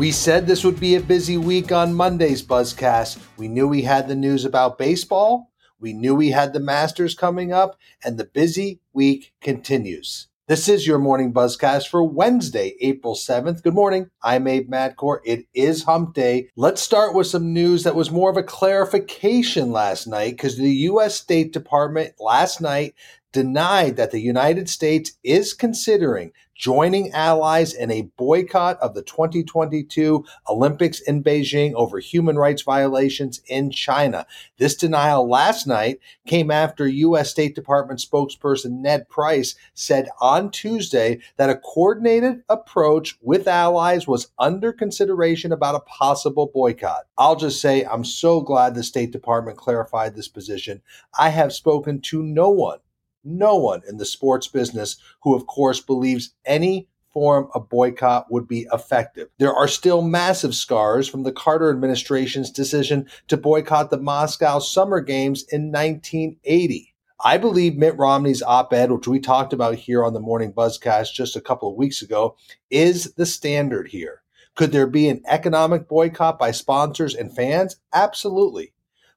We said this would be a busy week on Monday's Buzzcast. We knew we had the news about baseball. We knew we had the Masters coming up, and the busy week continues. This is your morning buzzcast for Wednesday, April 7th. Good morning. I'm Abe Madkour. It is hump day. Let's start with some news that was more of a clarification last night because the U.S. State Department last night denied that the United States is considering joining allies in a boycott of the 2022 Olympics in Beijing over human rights violations in China. This denial last night came after U.S. State Department spokesperson Ned Price said on Tuesday that a coordinated approach with allies was under consideration about a possible boycott. I'll just say I'm so glad the State Department clarified this position. I have spoken to no one no one in the sports business who, of course, believes any form of boycott would be effective. There are still massive scars from the Carter administration's decision to boycott the Moscow Summer Games in 1980. I believe Mitt Romney's op ed, which we talked about here on the Morning Buzzcast just a couple of weeks ago, is the standard here. Could there be an economic boycott by sponsors and fans? Absolutely.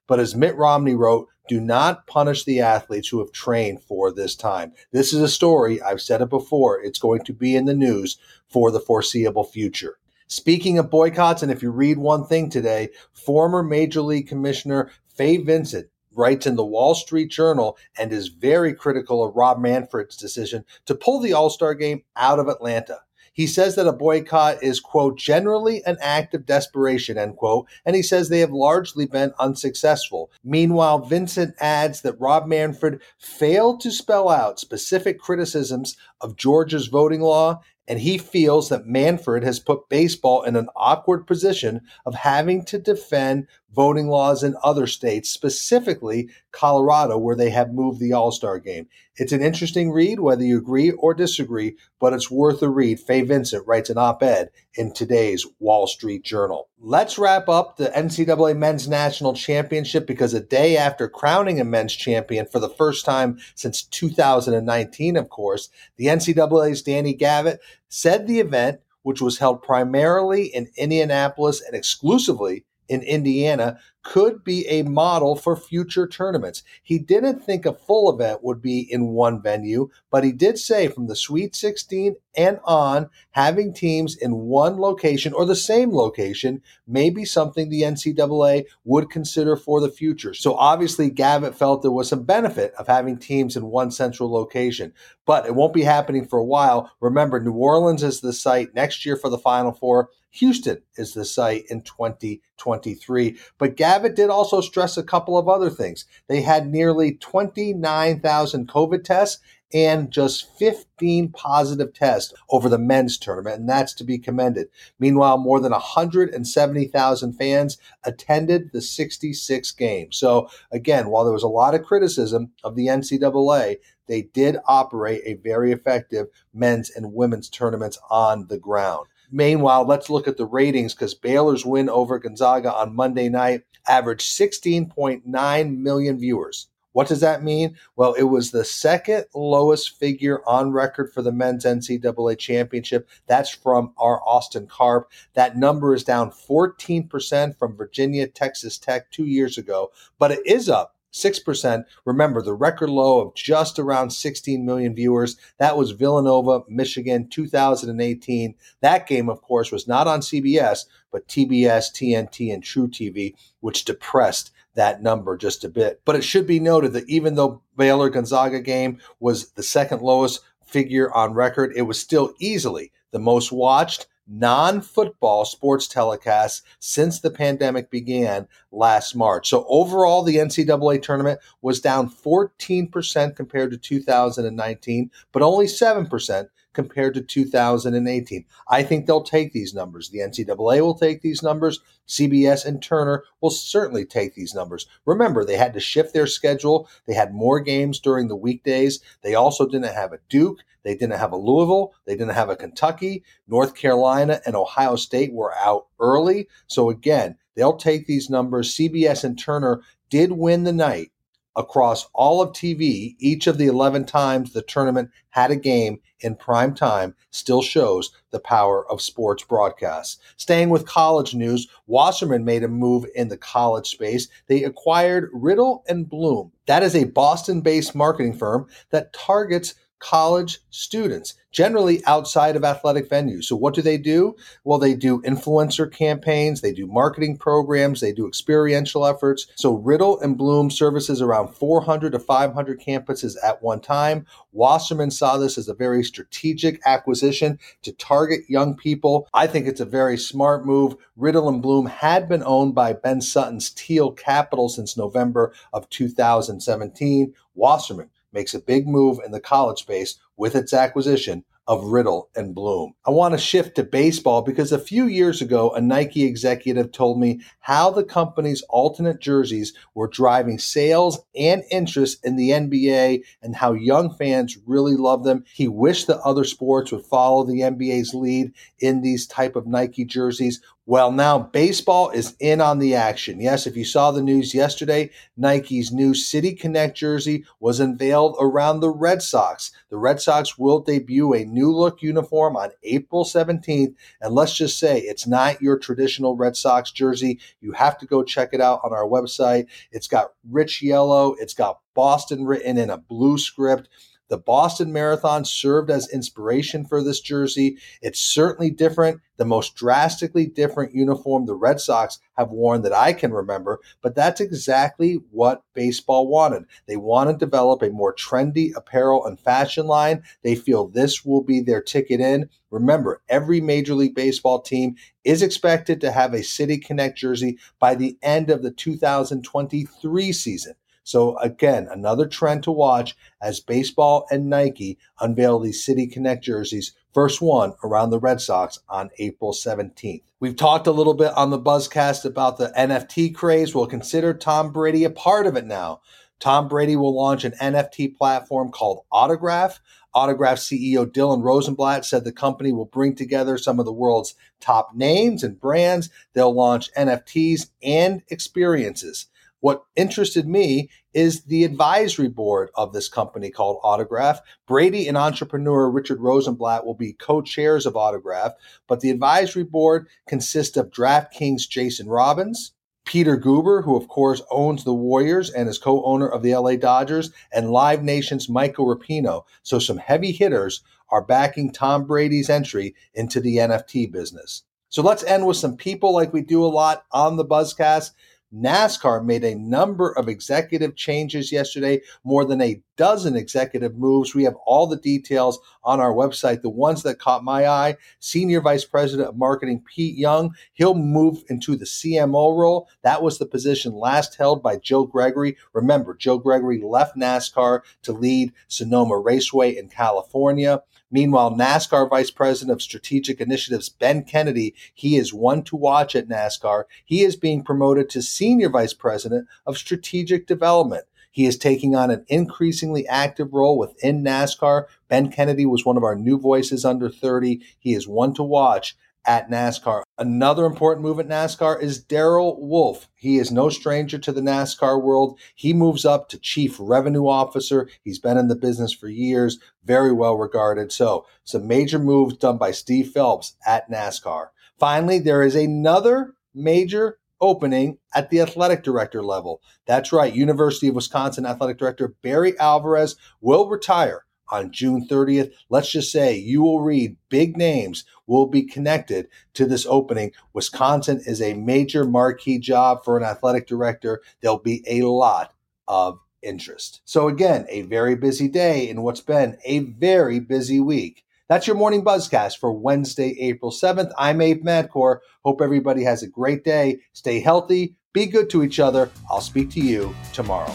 But as Mitt Romney wrote, do not punish the athletes who have trained for this time. This is a story, I've said it before, it's going to be in the news for the foreseeable future. Speaking of boycotts, and if you read one thing today, former Major League Commissioner Fay Vincent writes in the Wall Street Journal and is very critical of Rob Manfred's decision to pull the All Star game out of Atlanta. He says that a boycott is, quote, generally an act of desperation, end quote, and he says they have largely been unsuccessful. Meanwhile, Vincent adds that Rob Manfred failed to spell out specific criticisms of Georgia's voting law and he feels that Manfred has put baseball in an awkward position of having to defend voting laws in other states, specifically Colorado, where they have moved the All Star game. It's an interesting read, whether you agree or disagree, but it's worth a read. Fay Vincent writes an op ed in today's Wall Street Journal. Let's wrap up the NCAA Men's National Championship because a day after crowning a men's champion for the first time since 2019, of course, the NCAA's Danny Gavitt said the event, which was held primarily in Indianapolis and exclusively in Indiana could be a model for future tournaments. He didn't think a full event would be in one venue, but he did say from the Sweet 16 and on, having teams in one location or the same location may be something the NCAA would consider for the future. So obviously, Gavitt felt there was some benefit of having teams in one central location, but it won't be happening for a while. Remember, New Orleans is the site next year for the Final Four. Houston is the site in 2023. But Gavitt did also stress a couple of other things. They had nearly 29,000 COVID tests and just 15 positive tests over the men's tournament, and that's to be commended. Meanwhile, more than 170,000 fans attended the 66 games. So, again, while there was a lot of criticism of the NCAA, they did operate a very effective men's and women's tournaments on the ground. Meanwhile, let's look at the ratings because Baylor's win over Gonzaga on Monday night averaged 16.9 million viewers. What does that mean? Well, it was the second lowest figure on record for the men's NCAA championship. That's from our Austin Karp. That number is down 14% from Virginia, Texas Tech two years ago, but it is up 6%. Remember, the record low of just around 16 million viewers. That was Villanova, Michigan, 2018. That game, of course, was not on CBS, but TBS, TNT, and True TV, which depressed that number just a bit. But it should be noted that even though Baylor Gonzaga game was the second lowest figure on record, it was still easily the most watched non football sports telecasts since the pandemic began last March. So, overall, the NCAA tournament was down 14% compared to 2019, but only 7% compared to 2018. I think they'll take these numbers. The NCAA will take these numbers. CBS and Turner will certainly take these numbers. Remember, they had to shift their schedule. They had more games during the weekdays. They also didn't have a Duke. They didn't have a Louisville. They didn't have a Kentucky. North Carolina and Ohio State were out early. So again, they'll take these numbers. CBS and Turner did win the night across all of TV, each of the 11 times the tournament had a game in prime time still shows the power of sports broadcasts. Staying with college news, Wasserman made a move in the college space. They acquired Riddle and Bloom. That is a Boston based marketing firm that targets college students, generally outside of athletic venues. So, what do they do? Well, they do influencer campaigns, they do marketing programs, they do experiential efforts. So, Riddle and Bloom services around 400 to 500 campuses at one time. Wasserman saw this as a very strategic acquisition to target young people. I think it's a very smart move. Riddle and Bloom had been owned by Ben Sutton's Teall Capital since November of 2017. Wasserman makes a big move in the college space with its acquisition of Riddle and Bloom. I want to shift to baseball because a few years ago, a Nike executive told me how the company's alternate jerseys were driving sales and interest in the NBA and how young fans really love them. He wished that other sports would follow the NBA's lead in these type of Nike jerseys. Well, now baseball is in on the action. Yes, if you saw the news yesterday, Nike's new City Connect jersey was unveiled around the Red Sox. The Red Sox will debut a new look uniform on April 17th. And let's just say it's not your traditional Red Sox jersey. You have to go check it out on our website. It's got rich yellow, it's got Boston written in a blue script. The Boston Marathon served as inspiration for this jersey. It's certainly different, the most drastically different uniform the Red Sox have worn that I can remember, but that's exactly what baseball wanted. They want to develop a more trendy apparel and fashion line. They feel this will be their ticket in. Remember, every Major League Baseball team is expected to have a City Connect jersey by the end of the 2023 season. So again, another trend to watch as baseball and Nike unveil these City Connect jerseys. First one around the Red Sox on April 17th. We've talked a little bit on the Buzzcast about the NFT craze. We'll consider Tom Brady a part of it now. Tom Brady will launch an NFT platform called Autograph. Autograph CEO Dillon Rosenblatt said the company will bring together some of the world's top names and brands. They'll launch NFTs and experiences. What interested me is the advisory board of this company called Autograph. Brady and entrepreneur Richard Rosenblatt will be co chairs of Autograph, but the advisory board consists of DraftKings Jason Robins, Peter Guber, who of course owns the Warriors and is co owner of the LA Dodgers, and Live Nation's Michael Rapino. So some heavy hitters are backing Tom Brady's entry into the NFT business. So let's end with some people like we do a lot on the Buzzcast. NASCAR made a number of executive changes yesterday, more than a dozen executive moves. We have all the details on our website. The ones that caught my eye Senior Vice President of Marketing Pete Jung, he'll move into the CMO role. That was the position last held by Joe Gregory. Remember, Joe Gregory left NASCAR to lead Sonoma Raceway in California. Meanwhile, NASCAR Vice President of Strategic Initiatives, Ben Kennedy, he is one to watch at NASCAR. He is being promoted to Senior Vice President of Strategic Development. He is taking on an increasingly active role within NASCAR. Ben Kennedy was one of our new voices under 30. He is one to watch at NASCAR. Another important move at NASCAR is Daryl Wolfe. He is no stranger to the NASCAR world. He moves up to Chief Revenue Officer. He's been in the business for years, very well regarded. So, some major moves done by Steve Phelps at NASCAR. Finally, there is another major opening at the athletic director level. That's right, University of Wisconsin athletic director Barry Alvarez will retire on June 30th. Let's just say you will read big names will be connected to this opening. Wisconsin is a major marquee job for an athletic director. There'll be a lot of interest. So, again, a very busy day in what's been a very busy week. That's your morning buzzcast for Wednesday, April 7th. I'm Abe Madkour. Hope everybody has a great day. Stay healthy, be good to each other. I'll speak to you tomorrow.